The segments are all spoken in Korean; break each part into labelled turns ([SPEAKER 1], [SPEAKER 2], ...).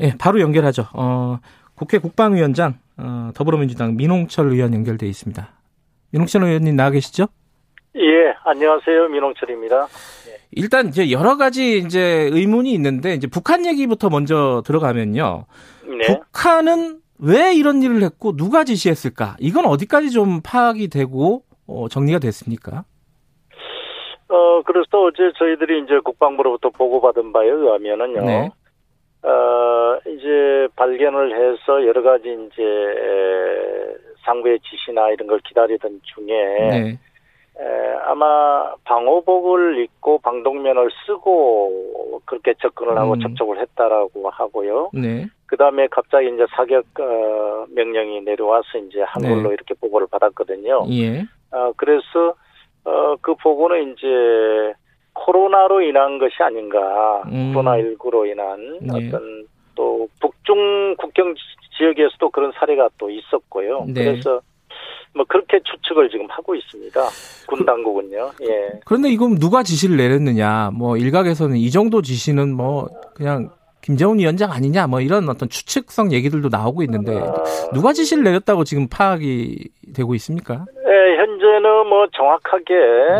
[SPEAKER 1] 예, 바로 연결하죠. 어, 국회 국방위원장 어, 더불어민주당 민홍철 의원 연결돼 있습니다. 민홍철 의원님 나와 계시죠?
[SPEAKER 2] 예, 안녕하세요. 민홍철입니다.
[SPEAKER 1] 일단 이제 여러 가지 이제 의문이 있는데 이제 북한 얘기부터 먼저 들어가면요.
[SPEAKER 2] 네.
[SPEAKER 1] 북한은 왜 이런 일을 했고 누가 지시했을까? 이건 어디까지 좀 파악이 되고 어, 정리가 됐습니까?
[SPEAKER 2] 어, 그래서 어제 저희들이 이제 국방부로부터 보고받은 바에 의하면은요.
[SPEAKER 1] 네.
[SPEAKER 2] 어, 이제 발견을 해서 여러 가지 이제 에, 상부의 지시나 이런 걸 기다리던 중에
[SPEAKER 1] 네.
[SPEAKER 2] 에, 아마 방호복을 입고 방독면을 쓰고 그렇게 접근을 하고
[SPEAKER 1] 음.
[SPEAKER 2] 접촉을 했다라고 하고요.
[SPEAKER 1] 네.
[SPEAKER 2] 그 다음에 갑자기 이제 사격 어, 명령이 내려와서 이제 한글로
[SPEAKER 1] 네.
[SPEAKER 2] 이렇게 보고를 받았거든요.
[SPEAKER 1] 예.
[SPEAKER 2] 어, 그래서 어, 그 보고는 이제 코로나로 인한 것이 아닌가,
[SPEAKER 1] 음.
[SPEAKER 2] 코로나19로 인한
[SPEAKER 1] 네.
[SPEAKER 2] 어떤 또 북중 국경 지역에서도 그런 사례가 또 있었고요.
[SPEAKER 1] 네.
[SPEAKER 2] 그래서 뭐 그렇게 추측을 지금 하고 있습니다. 군 당국은요. 예.
[SPEAKER 1] 그런데 이건 누가 지시를 내렸느냐? 뭐 일각에서는 이 정도 지시는 뭐 그냥 김정은 위원장 아니냐? 뭐 이런 어떤 추측성 얘기들도 나오고 있는데
[SPEAKER 2] 아.
[SPEAKER 1] 누가 지시를 내렸다고 지금 파악이 되고 있습니까?
[SPEAKER 2] 예, 현재는 뭐 정확하게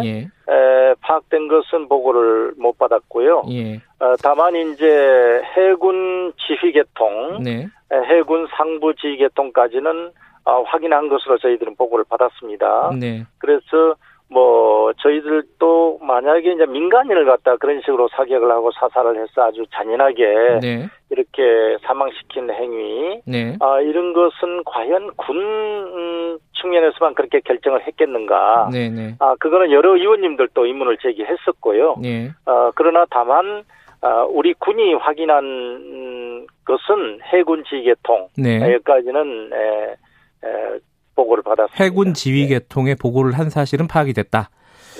[SPEAKER 1] 예.
[SPEAKER 2] 에, 파악된 것은 보고를 못 받았고요.
[SPEAKER 1] 예.
[SPEAKER 2] 어, 다만 이제 해군 지휘계통,
[SPEAKER 1] 네.
[SPEAKER 2] 에, 해군 상부 지휘계통까지는 어, 확인한 것으로 저희들은 보고를 받았습니다.
[SPEAKER 1] 네.
[SPEAKER 2] 그래서 뭐 저희들도 만약에 이제 민간인을 갖다 그런 식으로 사격을 하고 사살을 해서 아주 잔인하게
[SPEAKER 1] 네.
[SPEAKER 2] 이렇게 사망시킨 행위,
[SPEAKER 1] 네.
[SPEAKER 2] 아 이런 것은 과연 군 음, 측면에서만 그렇게 결정을 했겠는가?
[SPEAKER 1] 네. 네.
[SPEAKER 2] 아 그거는 여러 의원님들도 의문을 제기했었고요.
[SPEAKER 1] 네.
[SPEAKER 2] 어, 그러나 다만 어, 우리 군이 확인한 음, 것은 해군 지휘계통
[SPEAKER 1] 네.
[SPEAKER 2] 여기까지는 에, 에, 보고를 받았습니다.
[SPEAKER 1] 해군 지휘 계통에 보고를 한 사실은 파악이 됐다.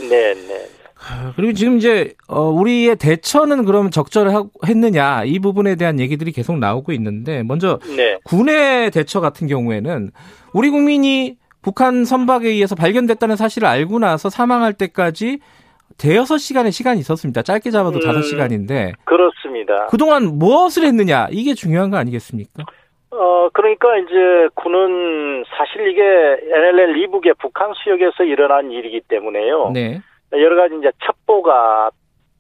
[SPEAKER 2] 네, 네.
[SPEAKER 1] 아, 그리고 지금 이제 어, 우리의 대처는 그럼 적절했느냐 이 부분에 대한 얘기들이 계속 나오고 있는데 먼저
[SPEAKER 2] 네.
[SPEAKER 1] 군의 대처 같은 경우에는 우리 국민이 북한 선박에 의해서 발견됐다는 사실을 알고 나서 사망할 때까지 대여섯 시간의 시간이 있었습니다. 짧게 잡아도
[SPEAKER 2] 음.
[SPEAKER 1] 다섯 시간인데
[SPEAKER 2] 그렇습니다.
[SPEAKER 1] 그동안 무엇을 했느냐 이게 중요한 거 아니겠습니까?
[SPEAKER 2] 어, 그러니까 이제 군은 사실 이게 NLL 이북의 북한 수역에서 일어난 일이기 때문에요.
[SPEAKER 1] 네,
[SPEAKER 2] 여러 가지 이제 첩보가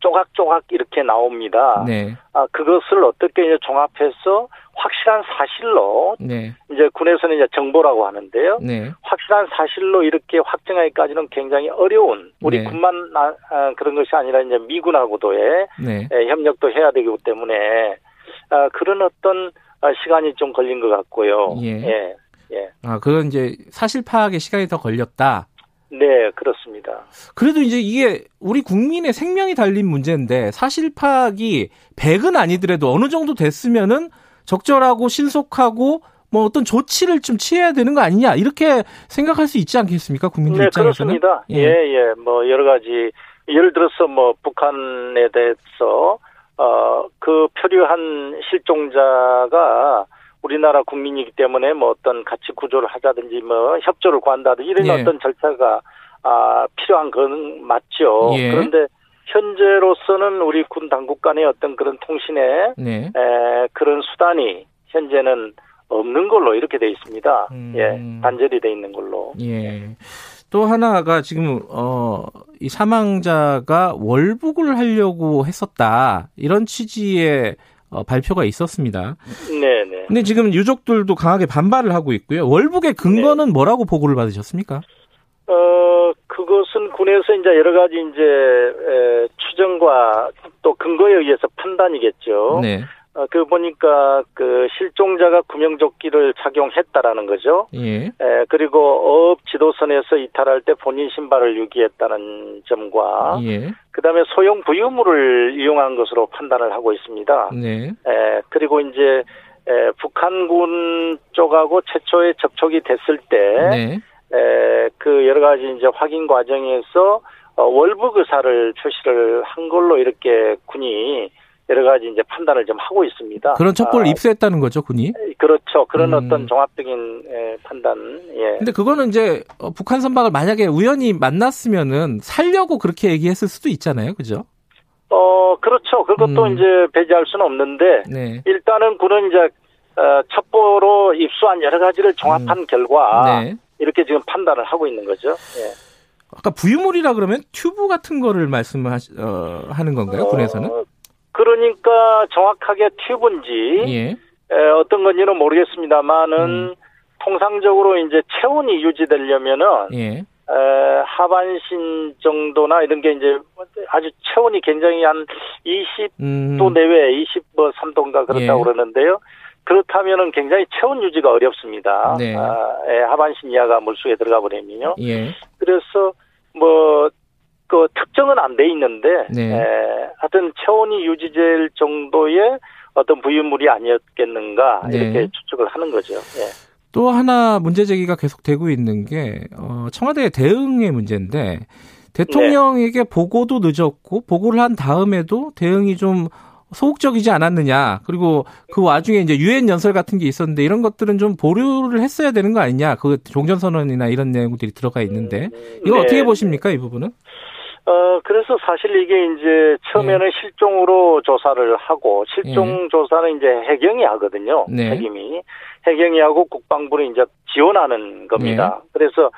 [SPEAKER 2] 조각조각 이렇게 나옵니다.
[SPEAKER 1] 네,
[SPEAKER 2] 아, 그것을 어떻게 이제 종합해서 확실한 사실로
[SPEAKER 1] 네,
[SPEAKER 2] 이제 군에서는 이제 정보라고 하는데요.
[SPEAKER 1] 네,
[SPEAKER 2] 확실한 사실로 이렇게 확정하기까지는 굉장히 어려운 우리
[SPEAKER 1] 네.
[SPEAKER 2] 군만 나- 아, 그런 것이 아니라 이제 미군하고도의
[SPEAKER 1] 네.
[SPEAKER 2] 에, 협력도 해야 되기 때문에 아, 그런 어떤 아, 시간이 좀 걸린 것 같고요.
[SPEAKER 1] 예.
[SPEAKER 2] 예. 예.
[SPEAKER 1] 아 그건 이제 사실 파악에 시간이 더 걸렸다.
[SPEAKER 2] 네, 그렇습니다.
[SPEAKER 1] 그래도 이제 이게 우리 국민의 생명이 달린 문제인데 사실 파악이 100은 아니더라도 어느 정도 됐으면은 적절하고 신속하고 뭐 어떤 조치를 좀 취해야 되는 거 아니냐 이렇게 생각할 수 있지 않겠습니까 국민들
[SPEAKER 2] 네,
[SPEAKER 1] 입장에서는
[SPEAKER 2] 그렇습니다.
[SPEAKER 1] 예.
[SPEAKER 2] 예, 예. 뭐 여러 가지 예를 들어서 뭐 북한에 대해서 어 그 표류한 실종자가 우리나라 국민이기 때문에 뭐 어떤 가치 구조를 하자든지 뭐 협조를 구한다든지 이런
[SPEAKER 1] 예.
[SPEAKER 2] 어떤 절차가 아 필요한 건 맞죠.
[SPEAKER 1] 예.
[SPEAKER 2] 그런데 현재로서는 우리 군 당국 간의 어떤 그런 통신에
[SPEAKER 1] 네.
[SPEAKER 2] 에, 그런 수단이 현재는 없는 걸로 이렇게 돼 있습니다.
[SPEAKER 1] 음.
[SPEAKER 2] 예, 단절이 돼 있는 걸로.
[SPEAKER 1] 예. 또 하나가 지금 어 이 사망자가 월북을 하려고 했었다 이런 취지의 어, 발표가 있었습니다.
[SPEAKER 2] 네, 네.
[SPEAKER 1] 근데 지금 유족들도 강하게 반발을 하고 있고요. 월북의
[SPEAKER 2] 네.
[SPEAKER 1] 근거는 뭐라고 보고를 받으셨습니까?
[SPEAKER 2] 어, 그것은 군에서 이제 여러 가지 이제 에, 추정과 또 근거에 의해서 판단이겠죠.
[SPEAKER 1] 네.
[SPEAKER 2] 어, 그 보니까 그 실종자가 구명조끼를 착용했다라는 거죠.
[SPEAKER 1] 예.
[SPEAKER 2] 에, 그리고 어업 지도선에서 이탈할 때 본인 신발을 유기했다는 점과
[SPEAKER 1] 예.
[SPEAKER 2] 그다음에 소형 부유물을 이용한 것으로 판단을 하고 있습니다.
[SPEAKER 1] 네.
[SPEAKER 2] 에, 그리고 이제 에, 북한군 쪽하고 최초에 접촉이 됐을 때
[SPEAKER 1] 네.
[SPEAKER 2] 에, 그 여러 가지 이제 확인 과정에서 어, 월북 의사를 표시를 한 걸로 이렇게 군이 여러 가지 이제 판단을 좀 하고 있습니다.
[SPEAKER 1] 그런 첩보를
[SPEAKER 2] 아,
[SPEAKER 1] 입수했다는 거죠, 군이.
[SPEAKER 2] 그렇죠. 그런
[SPEAKER 1] 음.
[SPEAKER 2] 어떤 종합적인 에, 판단. 예.
[SPEAKER 1] 근데 그거는 이제 어, 북한 선박을 만약에 우연히 만났으면은 살려고 그렇게 얘기했을 수도 있잖아요, 그죠?
[SPEAKER 2] 어, 그렇죠. 그것도
[SPEAKER 1] 음.
[SPEAKER 2] 이제 배제할 수는 없는데,
[SPEAKER 1] 네.
[SPEAKER 2] 일단은 군은 이제, 어, 첩보로 입수한 여러 가지를 종합한 결과,
[SPEAKER 1] 네.
[SPEAKER 2] 이렇게 지금 판단을 하고 있는 거죠. 예.
[SPEAKER 1] 아까 부유물이라 그러면 튜브 같은 거를 말씀하시 어, 하는 건가요? 군에서는?
[SPEAKER 2] 어, 그러니까 정확하게 튜브인지,
[SPEAKER 1] 예.
[SPEAKER 2] 에, 어떤 건지는 모르겠습니다만은,
[SPEAKER 1] 음.
[SPEAKER 2] 통상적으로 이제 체온이 유지되려면은,
[SPEAKER 1] 예.
[SPEAKER 2] 에, 하반신 정도나 이런 게 이제 아주 체온이 굉장히 한 20도
[SPEAKER 1] 음.
[SPEAKER 2] 내외, 23도인가 그렇다고
[SPEAKER 1] 예.
[SPEAKER 2] 그러는데요. 그렇다면은 굉장히 체온 유지가 어렵습니다.
[SPEAKER 1] 네.
[SPEAKER 2] 아, 예, 하반신 이하가 물속에 들어가 버리면요.
[SPEAKER 1] 예.
[SPEAKER 2] 그래서 뭐, 그 특정은 안 돼 있는데,
[SPEAKER 1] 네.
[SPEAKER 2] 에, 하여튼 체온이 유지될 정도의 어떤 부유물이 아니었겠는가,
[SPEAKER 1] 네.
[SPEAKER 2] 이렇게 추측을 하는 거죠. 예.
[SPEAKER 1] 또 하나 문제 제기가 계속 되고 있는 게 어, 청와대의 대응의 문제인데 대통령에게 보고도 늦었고 보고를 한 다음에도 대응이 좀 소극적이지 않았느냐 그리고 그 와중에 이제 유엔 연설 같은 게 있었는데 이런 것들은 좀 보류를 했어야 되는 거 아니냐 그 종전선언이나 이런 내용들이 들어가 있는데 이거
[SPEAKER 2] 네.
[SPEAKER 1] 어떻게 보십니까 이 부분은?
[SPEAKER 2] 어, 그래서 사실 이게 이제 처음에는 실종으로 조사를 하고, 실종 조사는 이제 해경이 하거든요.
[SPEAKER 1] 네.
[SPEAKER 2] 책임이. 해경이 하고 국방부는 이제 지원하는 겁니다. 그래서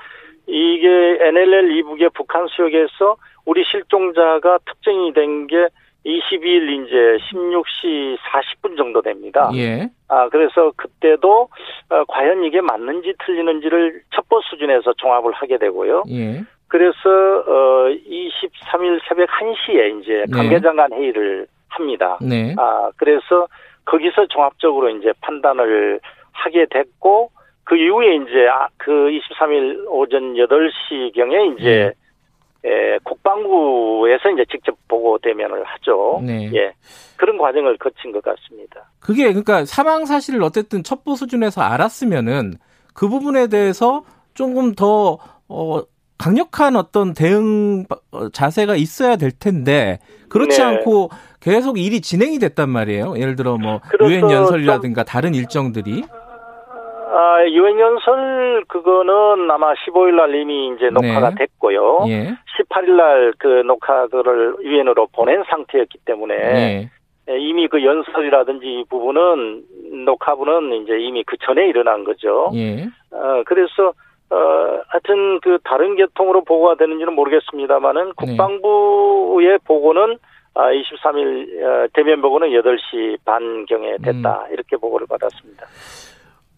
[SPEAKER 2] 이게 NLL 이북의 북한 수역에서 우리 실종자가 특정이 된 게 22일 이제 16시 40분 정도 됩니다.
[SPEAKER 1] 예.
[SPEAKER 2] 아, 그래서 그때도 어, 과연 이게 맞는지 틀리는지를 첩보 수준에서 종합을 하게 되고요.
[SPEAKER 1] 예.
[SPEAKER 2] 그래서 어 23일 새벽 1시에 이제
[SPEAKER 1] 네.
[SPEAKER 2] 관계장관 회의를 합니다.
[SPEAKER 1] 네.
[SPEAKER 2] 아 그래서 거기서 종합적으로 이제 판단을 하게 됐고 그 이후에 이제 아, 그 23일 오전 8시 경에 이제 에, 국방부에서 이제 직접 보고 대면을 하죠.
[SPEAKER 1] 네.
[SPEAKER 2] 예. 그런 과정을 거친 것 같습니다.
[SPEAKER 1] 그게 그러니까 사망 사실을 어쨌든 첩보 수준에서 알았으면은 그 부분에 대해서 조금 더 어, 강력한 어떤 대응 어, 자세가 있어야 될 텐데 그렇지
[SPEAKER 2] 네.
[SPEAKER 1] 않고 계속 일이 진행이 됐단 말이에요. 예를 들어 뭐 유엔 연설이라든가 다른 일정들이
[SPEAKER 2] 아, 유엔 연설 그거는 아마 15일 날 이미 이제 녹화가
[SPEAKER 1] 네.
[SPEAKER 2] 됐고요.
[SPEAKER 1] 예.
[SPEAKER 2] 18일 날 그 녹화를 유엔으로 보낸 상태였기 때문에
[SPEAKER 1] 예.
[SPEAKER 2] 예, 이미 그 연설이라든지 이 부분은 녹화부는 이제 이미 그 전에 일어난 거죠.
[SPEAKER 1] 예.
[SPEAKER 2] 어, 그래서 어, 하여튼 그 다른 계통으로 보고가 되는지는 모르겠습니다만은 국방부의 보고는 아, 23일 어, 대면 보고는 8시 반경에 됐다.
[SPEAKER 1] 음.
[SPEAKER 2] 이렇게 보고를 받았습니다.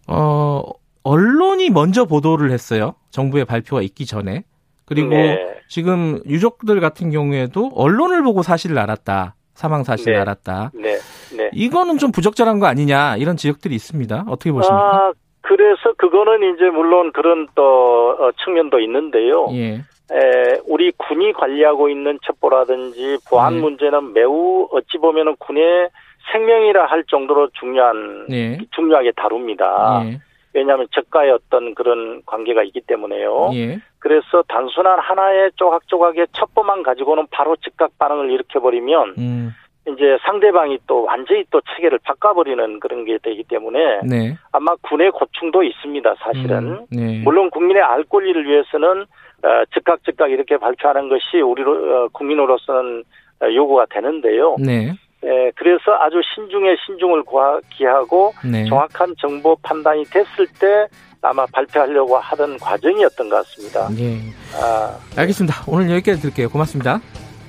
[SPEAKER 1] 어, 언론이 먼저 보도를 했어요. 정부의 발표가 있기 전에. 그리고
[SPEAKER 2] 네.
[SPEAKER 1] 지금 유족들 같은 경우에도 언론을 보고 사실을 알았다. 사망 사실을
[SPEAKER 2] 네.
[SPEAKER 1] 알았다.
[SPEAKER 2] 네. 네.
[SPEAKER 1] 이거는 좀 부적절한 거 아니냐 이런 지적들이 있습니다. 어떻게 보십니까?
[SPEAKER 2] 아, 그래서 그거는 이제 물론 그런 또 어, 측면도 있는데요.
[SPEAKER 1] 예,
[SPEAKER 2] 에, 우리 군이 관리하고 있는 첩보라든지 보안
[SPEAKER 1] 네.
[SPEAKER 2] 문제는 매우 어찌 보면은 군의 생명이라 할 정도로 중요한
[SPEAKER 1] 네,
[SPEAKER 2] 중요하게 다룹니다.
[SPEAKER 1] 예,
[SPEAKER 2] 왜냐하면 적과의 어떤 그런 관계가 있기 때문에요.
[SPEAKER 1] 예,
[SPEAKER 2] 그래서 단순한 하나의 조각조각의 첩보만 가지고는 바로 즉각 반응을 일으켜버리면
[SPEAKER 1] 음,
[SPEAKER 2] 이제 상대방이 또 완전히 또 체계를 바꿔버리는 그런 게 되기 때문에
[SPEAKER 1] 네,
[SPEAKER 2] 아마 군의 고충도 있습니다. 사실은.
[SPEAKER 1] 음, 네,
[SPEAKER 2] 물론 국민의 알 권리를 위해서는 어, 즉각 즉각 이렇게 발표하는 것이 우리로 어, 국민으로서는 어, 요구가 되는데요.
[SPEAKER 1] 네,
[SPEAKER 2] 에, 그래서 아주 신중에 신중을 과- 기하고
[SPEAKER 1] 네.
[SPEAKER 2] 정확한 정보 판단이 됐을 때 아마 발표하려고 하던 과정이었던 것 같습니다.
[SPEAKER 1] 예,
[SPEAKER 2] 아,
[SPEAKER 1] 알겠습니다. 오늘 여기까지 드릴게요. 고맙습니다.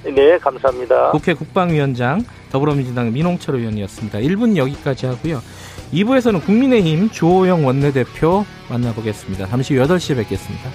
[SPEAKER 2] 네, 감사합니다.
[SPEAKER 1] 국회 국방위원장 더불어민주당 민홍철 의원이었습니다. 1분 여기까지 하고요. 2부에서는 국민의힘 주호영 원내대표 만나보겠습니다. 잠시 후 8시에 뵙겠습니다.